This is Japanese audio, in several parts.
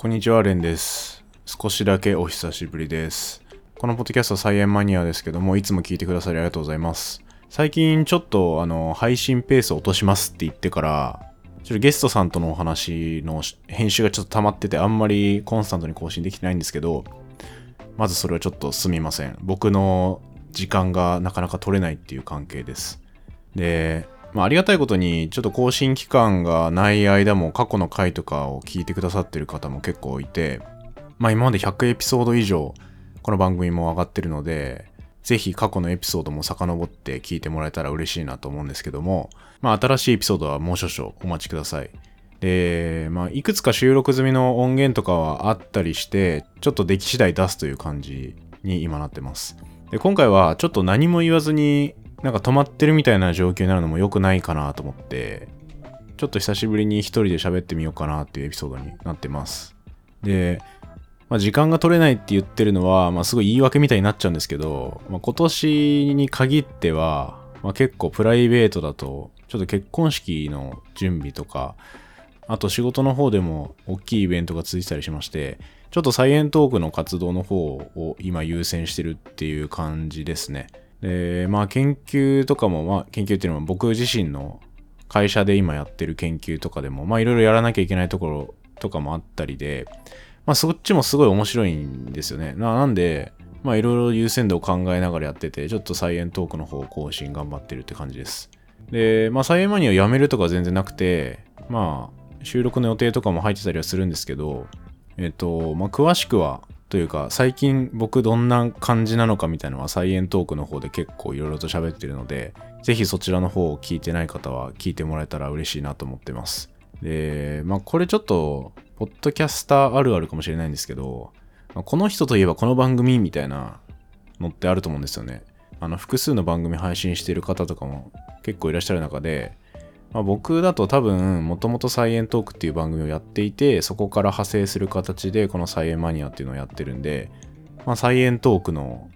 こんにちは、レンです。少しだけお久しぶりです。このポッドキャストはサイエンマニアですけども、いつも聞いてくださりありがとうございます。最近ちょっとあの配信ペースを落としますって言ってから、ちょっとゲストさんとのお話の編集がちょっと溜まってて、あんまりコンスタントに更新できてないんですけど、まずそれはちょっとすみません。僕の時間がなかなか取れないっていう関係です。で、まあ、ありがたいことに、ちょっと更新期間がない間も過去の回とかを聞いてくださってる方も結構いて、まあ今まで100エピソード以上、この番組も上がってるので、ぜひ過去のエピソードも遡って聞いてもらえたら嬉しいなと思うんですけども、まあ新しいエピソードはもう少々お待ちください。で、まあいくつか収録済みの音源とかはあったりして、ちょっと出来次第出すという感じに今なってます。で、今回はちょっと何も言わずになんか止まってるみたいな状況になるのも良くないかなと思って、ちょっと久しぶりに一人で喋ってみようかなっていうエピソードになってます。で、まあ、時間が取れないって言ってるのは、まあ、すごい言い訳みたいになっちゃうんですけど、まあ、今年に限っては、まあ、結構プライベートだと、ちょっと結婚式の準備とか、あと仕事の方でも大きいイベントが続いてたりしまして、ちょっとサイエントークの活動の方を今優先してるっていう感じですね。で、まあ研究とかも、まあ研究っていうのは僕自身の会社で今やってる研究とかでも、まあいろいろやらなきゃいけないところとかもあったりで、まあそっちもすごい面白いんですよね。なんで、まあいろいろ優先度を考えながらやってて、ちょっとサイエントークの方更新頑張ってるって感じです。で、まあサイエンマニアをやめるとか全然なくて、まあ収録の予定とかも入ってたりはするんですけど、えっと、まあ詳しくは、というか、最近僕どんな感じなのかみたいなのはサイエントークの方で結構いろいろと喋ってるので、ぜひそちらの方を聞いてない方は聞いてもらえたら嬉しいなと思ってます。で、まあこれちょっと、ポッドキャスターあるあるかもしれないんですけど、まあこの人といえばこの番組みたいなのってあると思うんですよね。あの、複数の番組配信してる方とかも結構いらっしゃる中で、まあ、僕だと多分、もともとサイエントークっていう番組をやっていて、そこから派生する形で、このサイエンマニアっていうのをやってるんで、まあ、サイエントークの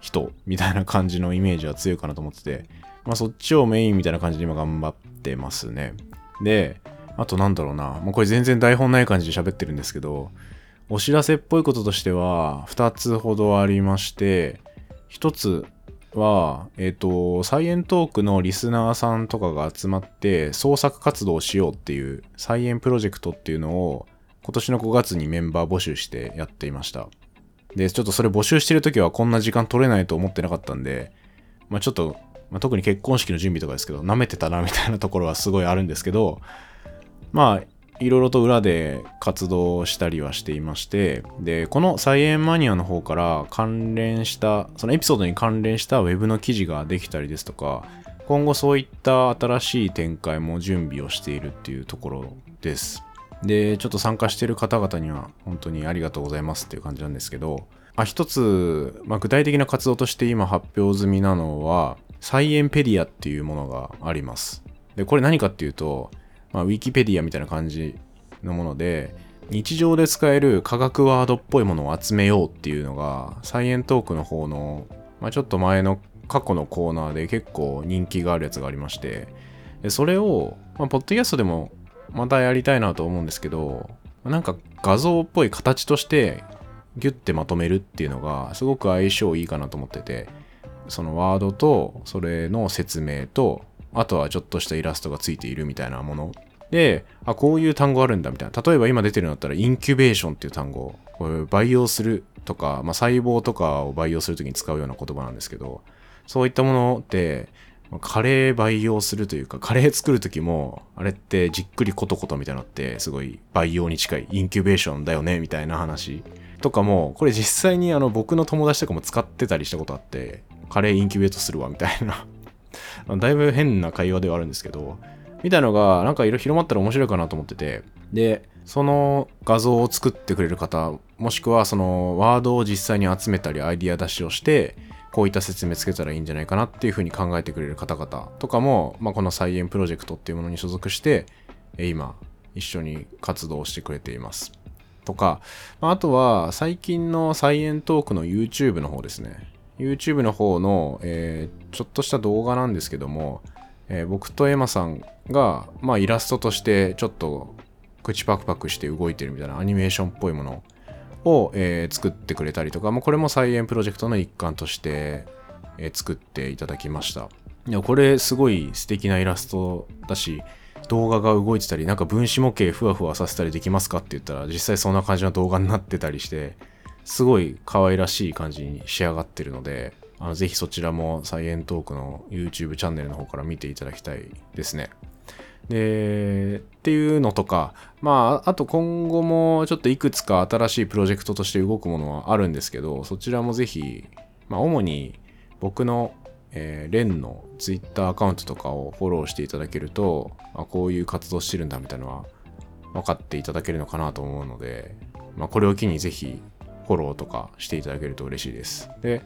人みたいな感じのイメージは強いかなと思ってて、まあ、そっちをメインみたいな感じで今頑張ってますね。で、あとなんだろうな、もうこれ全然台本ない感じで喋ってるんですけど、お知らせっぽいこととしては、2つほどありまして、1つは、えっ、と、サイエントークのリスナーさんとかが集まって創作活動をしようっていうサイエンプロジェクトっていうのを今年の5月にメンバー募集してやっていました。で、ちょっとそれ募集してる時はこんな時間取れないと思ってなかったんで、まあちょっと、まあ、特に結婚式の準備とかですけど、舐めてたなみたいなところはすごいあるんですけど、まあ、いろいろと裏で活動したりはしていまして、で、このサイエンマニアの方から関連した、そのエピソードに関連したウェブの記事ができたりですとか、今後そういった新しい展開も準備をしているっていうところです。で、ちょっと参加している方々には本当にありがとうございますっていう感じなんですけど、あ一つ、まあ、具体的な活動として今発表済みなのは、サイエンペディアっていうものがあります。で、これ何かっていうと、まあ、ウィキペディアみたいな感じのもので、日常で使える科学ワードっぽいものを集めようっていうのが、サイエントークの方の、まあ、ちょっと前の過去のコーナーで結構人気があるやつがありまして、でそれを、まあ、ポッドキャストでもまたやりたいなと思うんですけど、なんか画像っぽい形としてギュッてまとめるっていうのがすごく相性いいかなと思ってて、そのワードとそれの説明と、あとはちょっとしたイラストがついているみたいなもので、あ、こういう単語あるんだみたいな。例えば今出てるんだったら、インキュベーションっていう単語。これ培養するとか、まあ、細胞とかを培養するときに使うような言葉なんですけど、そういったものって、カレー培養するというか、カレー作るときも、あれってじっくりコトコトみたいなのって、すごい培養に近い、インキュベーションだよね、みたいな話とかも、これ実際にあの僕の友達とかも使ってたりしたことあって、カレーインキュベートするわ、みたいな。だいぶ変な会話ではあるんですけど、みたいのが、なんかいろいろ広まったら面白いかなと思ってて、で、その画像を作ってくれる方、もしくはそのワードを実際に集めたりアイディア出しをして、こういった説明つけたらいいんじゃないかなっていうふうに考えてくれる方々とかも、まあ、このサイエンプロジェクトっていうものに所属して、今、一緒に活動してくれています。とか、あとは最近のサイエントークの YouTube の方ですね。YouTube の方の、えーちょっとした動画なんですけども、えー僕とエマさんが、まあ、イラストとしてちょっと口パクパクして動いてるみたいなアニメーションっぽいものを、えー、作ってくれたりとか、まあ、これも菜園プロジェクトの一環として、えー、作っていただきました。いや、これすごい素敵なイラストだし、動画が動いてたり、なんか分子模型ふわふわさせたりできますかって言ったら、実際そんな感じの動画になってたりして、すごい可愛らしい感じに仕上がってるので、あのぜひそちらもサイエントークの YouTube チャンネルの方から見ていただきたいですね。で、っていうのとか、まあ、あと今後もちょっといくつか新しいプロジェクトとして動くものはあるんですけど、そちらもぜひ、まあ、主に僕の、えー、レンの Twitter アカウントとかをフォローしていただけると、あこういう活動してるんだみたいなのは分かっていただけるのかなと思うので、まあ、これを機にぜひフォローとかしていただけると嬉しいです。で、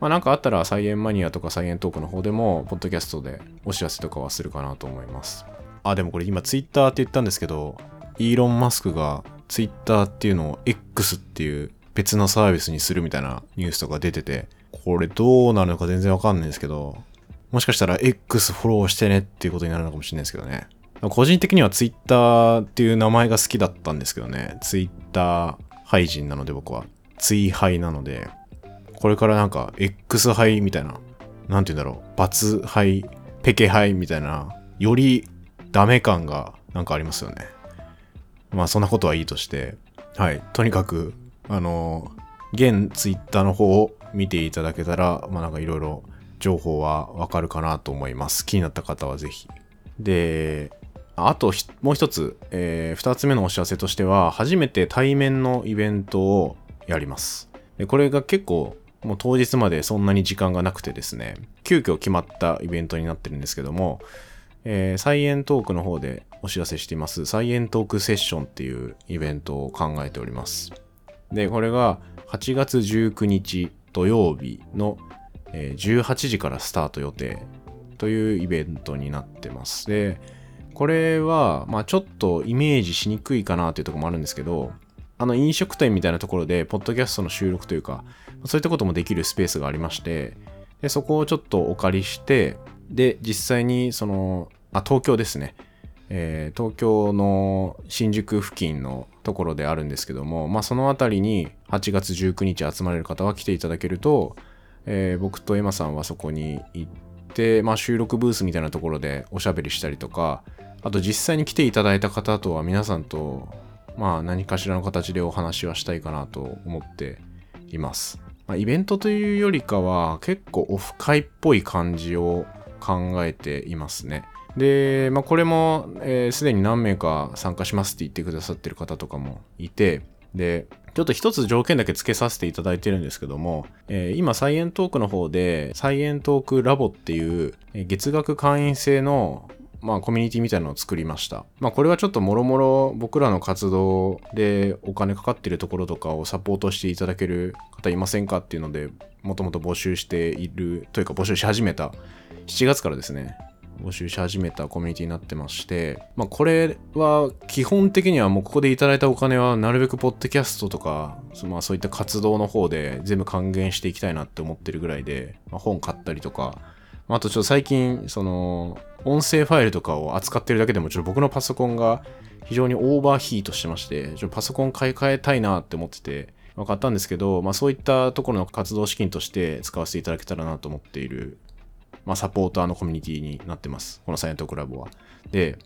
まあ、なんかあったら、サイエンマニアとかサイエントークの方でも、ポッドキャストでお知らせとかはするかなと思います。あ、でもこれ今ツイッターって言ったんですけど、イーロン・マスクがツイッターっていうのを X っていう別のサービスにするみたいなニュースとか出てて、これどうなるのか全然わかんないんですけど、もしかしたら X フォローしてねっていうことになるのかもしれないですけどね。個人的にはツイッターっていう名前が好きだったんですけどね。ツイッター廃人なので僕は。ツイ廃なので、これからなんか X ハイみたいな、なんて言うんだろう、バツハイ、ペケハイみたいな、よりダメ感がなんかありますよね。まあそんなことはいいとして、はい。とにかく、あの、現ツイッターの方を見ていただけたら、まあなんかいろいろ情報はわかるかなと思います。気になった方はぜひ。で、あともう一つ、えー、二つ目のお知らせとしては、初めて対面のイベントをやります。でこれが結構もう当日までそんなに時間がなくてですね、急遽決まったイベントになってるんですけども、えー、サイエントークの方でお知らせしています、サイエントークセッションっていうイベントを考えております。で、これが8月19日土曜日の、18時からスタート予定というイベントになってます。で、これは、まあちょっとイメージしにくいかなというところもあるんですけど、あの飲食店みたいなところで、ポッドキャストの収録というか、そういったこともできるスペースがありまして、でそこをちょっとお借りして、で、実際にその、あ、東京ですね。えー、東京の新宿付近のところであるんですけども、まあ、その辺りに8月19日集まれる方は来ていただけると、えー、僕とエマさんはそこに行って、まあ、収録ブースみたいなところでおしゃべりしたりとか、あと実際に来ていただいた方とは皆さんと、まあ、何かしらの形でお話はしたいかなと思っています。まあ、イベントというよりかは結構オフ会っぽい感じを考えていますね。で、まあ、これも、えー、すでに何名か参加しますって言ってくださってる方とかもいて、で、ちょっと一つ条件だけ付けさせていただいてるんですけども、えー、今、サイエントークの方で、サイエントークラボっていう、月額会員制のまあ、コミュニティみたいなのを作りました。まあ、これはちょっともろもろ僕らの活動でお金かかってるところとかをサポートしていただける方いませんかっていうので、もともと募集している、というか募集し始めた7月からですね、募集し始めたコミュニティになってまして、まあ、これは基本的にはもうここでいただいたお金はなるべくポッドキャストとか、まあ、そういった活動の方で全部還元していきたいなって思ってるぐらいで、まあ、本買ったりとか、あとちょっと最近、その、音声ファイルとかを扱ってるだけでも、ちょっと僕のパソコンが非常にオーバーヒートしてまして、ちょっとパソコン買い替えたいなって思ってて、分かったんですけど、まあそういったところの活動資金として使わせていただけたらなと思っているまあ、サポーターのコミュニティになってます。このサイエントクラブは。で、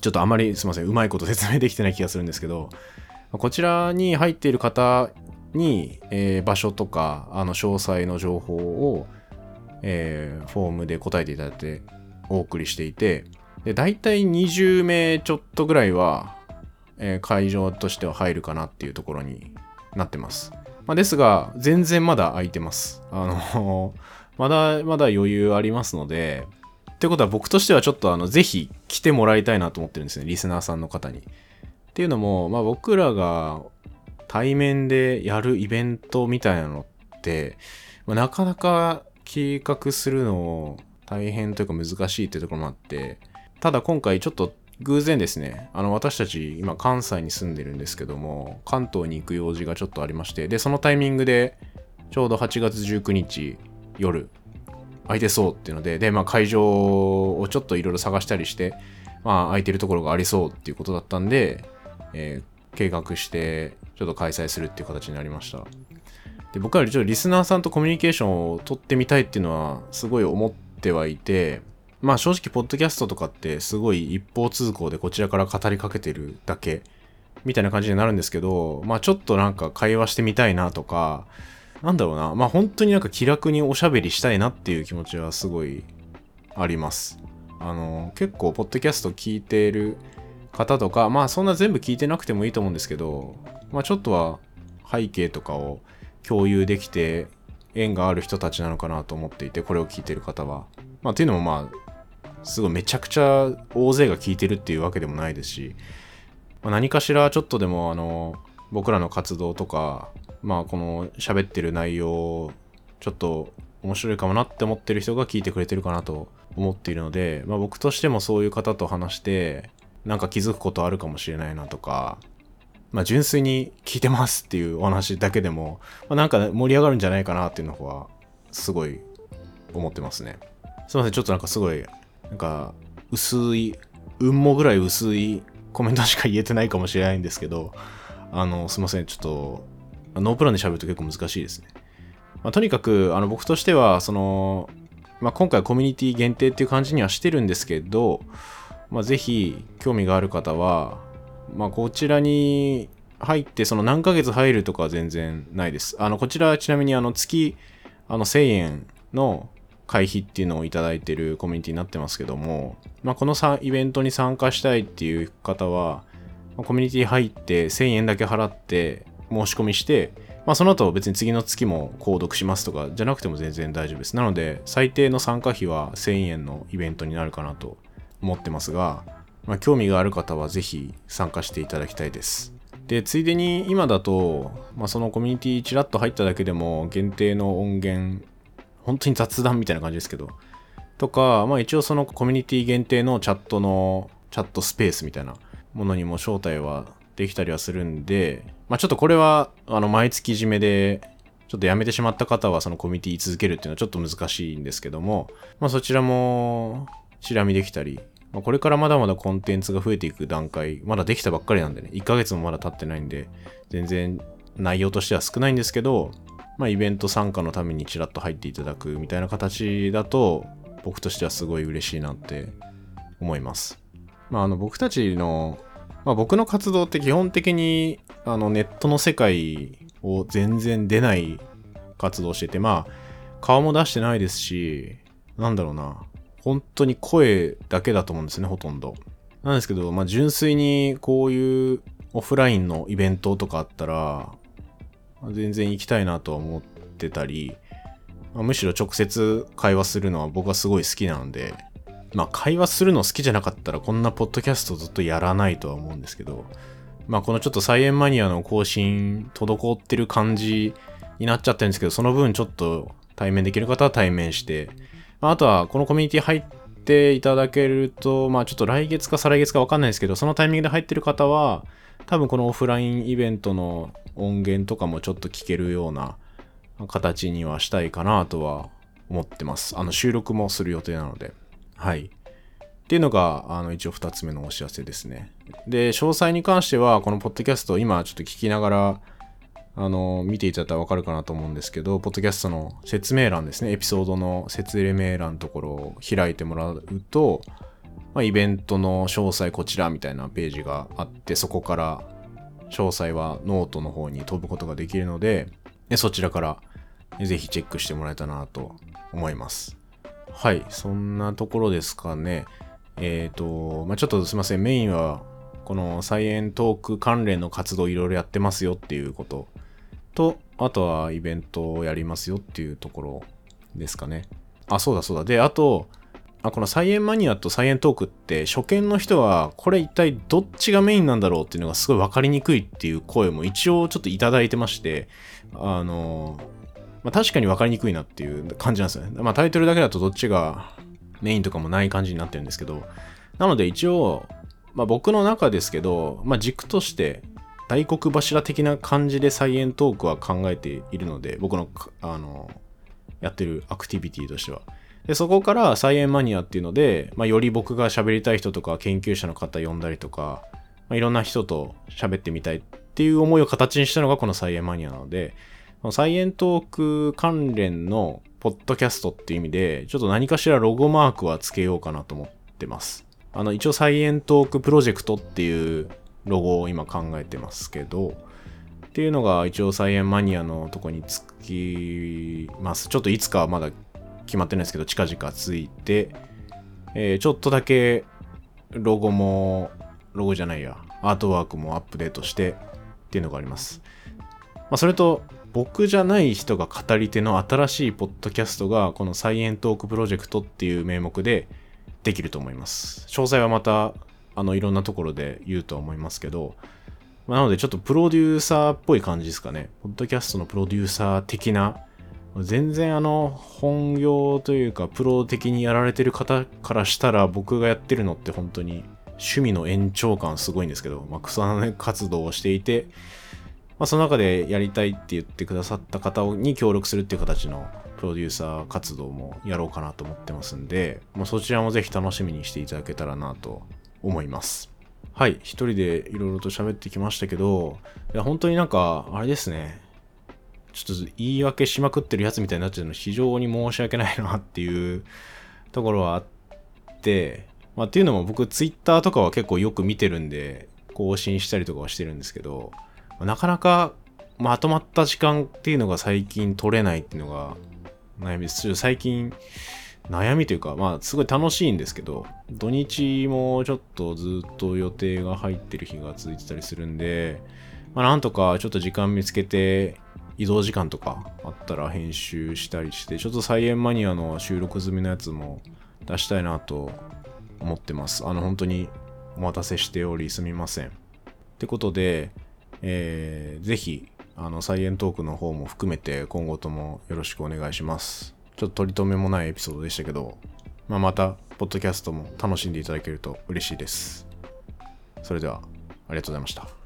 ちょっとあまりすいません、うまいこと説明できてない気がするんですけど、こちらに入っている方に、えー、場所とか、あの、詳細の情報を、えー、フォームで答えていただいてお送りしていて、で、大体20名ちょっとぐらいは、えー、会場としては入るかなっていうところになってます。まあ、ですが、全然まだ空いてます。あの まだまだ余裕ありますので、ってことは僕としてはちょっとあの、ぜひ来てもらいたいなと思ってるんですね、リスナーさんの方に。っていうのも、まあ僕らが対面でやるイベントみたいなのって、まあ、なかなか計画するの大変というか難しいっていうところもあって、ただ今回ちょっと偶然ですね、あの私たち今関西に住んでるんですけども、関東に行く用事がちょっとありまして、で、そのタイミングでちょうど8月19日、夜空いてそうっていうので、で、まあ会場をちょっといろいろ探したりして、まあ空いてるところがありそうっていうことだったんで、えー、計画してちょっと開催するっていう形になりました。で僕はちょっとリスナーさんとコミュニケーションを取ってみたいっていうのはすごい思ってはいて、まあ正直ポッドキャストとかってすごい一方通行でこちらから語りかけてるだけみたいな感じになるんですけど、まあちょっとなんか会話してみたいなとか、なんだろうな、まあ本当になんか気楽におしゃべりしたいなっていう気持ちはすごいあります。あの、結構ポッドキャスト聞いてる方とか、まあそんな全部聞いてなくてもいいと思うんですけど、まあちょっとは背景とかを共有できて縁がある人たちなのかなと思っていて、これを聞いてる方は。まあっていうのもまあ、すごいめちゃくちゃ大勢が聞いてるっていうわけでもないですし、まあ、何かしらちょっとでもあの、僕らの活動とか、まあこの喋ってる内容、ちょっと面白いかもなって思ってる人が聞いてくれてるかなと思っているので、まあ僕としてもそういう方と話して、なんか気づくことあるかもしれないなとか、まあ純粋に聞いてますっていうお話だけでも、まあ、なんか盛り上がるんじゃないかなっていうのは、すごい思ってますね。すいません、ちょっとなんかすごい、なんか薄い、運もぐらい薄いコメントしか言えてないかもしれないんですけど、あの、すいません、ちょっとノープランで喋ると結構難しいですね。まあ、とにかく、あの、僕としては、その、まあ、今回コミュニティ限定っていう感じにはしてるんですけど、まあ、ぜひ興味がある方は、まあ、こちらに入って、その何ヶ月入るとかは全然ないです。あの、こちらちなみにあの月、あの1000円の会費っていうのをいただいてるコミュニティになってますけども、まあ、このイベントに参加したいっていう方は、コミュニティ入って1000円だけ払って申し込みして、まあ、その後別に次の月も購読しますとかじゃなくても全然大丈夫です。なので、最低の参加費は1000円のイベントになるかなと思ってますが、まあ、興味がある方はぜひ参加していただきたいです。で、ついでに今だと、まあ、そのコミュニティちらっと入っただけでも限定の音源、本当に雑談みたいな感じですけど、とか、まあ一応そのコミュニティ限定のチャットの、チャットスペースみたいなものにも招待はできたりはするんで、まあ、ちょっとこれは、あの、毎月締めで、ちょっと辞めてしまった方はそのコミュニティ続けるっていうのはちょっと難しいんですけども、まあ、そちらも、チラ見できたり、まあ、これからまだまだコンテンツが増えていく段階、まだできたばっかりなんでね、1ヶ月もまだ経ってないんで、全然内容としては少ないんですけど、まあ、イベント参加のためにちらっと入っていただくみたいな形だと、僕としてはすごい嬉しいなって思います。まあ、あの、僕たちのまあ、僕の活動って基本的にあのネットの世界を全然出ない活動してて、まあ、顔も出してないですし、なんだろうな、本当に声だけだと思うんですね、ほとんど。なんですけど、まあ、純粋にこういうオフラインのイベントとかあったら、全然行きたいなとは思ってたり、まあ、むしろ直接会話するのは僕はすごい好きなんで、まあ会話するの好きじゃなかったらこんなポッドキャストずっとやらないとは思うんですけど、まあこのちょっとサイエンマニアの更新滞ってる感じになっちゃってるんですけど、その分ちょっと対面できる方は対面して、まあ、あとはこのコミュニティ入っていただけると、まあちょっと来月か再来月かわかんないですけど、そのタイミングで入ってる方は、多分このオフラインイベントの音源とかもちょっと聞けるような形にはしたいかなとは思ってます。あの収録もする予定なので。はい。っていうのが、あの、一応二つ目のお知らせですね。で、詳細に関しては、このポッドキャスト、今ちょっと聞きながら、あの、見ていただいたらわかるかなと思うんですけど、ポッドキャストの説明欄ですね、エピソードの説明欄のところを開いてもらうと、まあ、イベントの詳細こちらみたいなページがあって、そこから詳細はノートの方に飛ぶことができるので、でそちらからぜひチェックしてもらえたらなと思います。はい、そんなところですかね。えっ、ー、と、まあ、ちょっとすいません、メインは、このサイエントーク関連の活動いろいろやってますよっていうことと、あとはイベントをやりますよっていうところですかね。あ、そうだそうだ。で、あと、あこのサイエンマニアとサイエントークって初見の人はこれ一体どっちがメインなんだろうっていうのがすごい分かりにくいっていう声も一応ちょっといただいてましてあのまあ、確かに分かりにくいなっていう感じなんですよね。まあ、タイトルだけだとどっちがメインとかもない感じになってるんですけど、なので一応、まあ、僕の中ですけど、まあ、軸として大黒柱的な感じでサイエントークは考えているので、僕の、あの、やってるアクティビティとしては。で、そこからサイエンマニアっていうので、まあ、より僕が喋りたい人とか研究者の方呼んだりとか、まあ、いろんな人と喋ってみたいっていう思いを形にしたのがこのサイエンマニアなので、サイエントーク関連のポッドキャストっていう意味で、ちょっと何かしらロゴマークはつけようかなと思ってます。あの、一応サイエントークプロジェクトっていうロゴを今考えてますけど、っていうのが一応サイエンマニアのとこにつきます。ちょっといつかはまだ決まってないですけど、近々ついて、えー、ちょっとだけロゴも、ロゴじゃないや、アートワークもアップデートしてっていうのがあります。まあ、それと、僕じゃない人が語り手の新しいポッドキャストがこのサイエントークプロジェクトっていう名目でできると思います。詳細はまたあのいろんなところで言うとは思いますけど、まあ、なのでちょっとプロデューサーっぽい感じですかね。ポッドキャストのプロデューサー的な全然あの本業というかプロ的にやられてる方からしたら僕がやってるのって本当に趣味の延長感すごいんですけど、まあ、草の活動をしていて、まあ、その中でやりたいって言ってくださった方に協力するっていう形のプロデューサー活動もやろうかなと思ってますんで、もうそちらもぜひ楽しみにしていただけたらなと思います。はい、一人でいろいろと喋ってきましたけど、いや本当になんか、あれですね、ちょっと言い訳しまくってるやつみたいになっちゃうの非常に申し訳ないなっていう ところはあって、まあっていうのも僕ツイッターとかは結構よく見てるんで、更新したりとかはしてるんですけど、なかなかまとまった時間っていうのが最近取れないっていうのが悩みです。最近悩みというか、まあすごい楽しいんですけど、土日もちょっとずっと予定が入ってる日が続いてたりするんで、まあなんとかちょっと時間見つけて移動時間とかあったら編集したりして、ちょっと菜園マニアの収録済みのやつも出したいなと思ってます。あの本当にお待たせしておりすみません。ってことで、えー、ぜひ、あの、サイエントークの方も含めて今後ともよろしくお願いします。ちょっと取り留めもないエピソードでしたけど、まあ、また、ポッドキャストも楽しんでいただけると嬉しいです。それでは、ありがとうございました。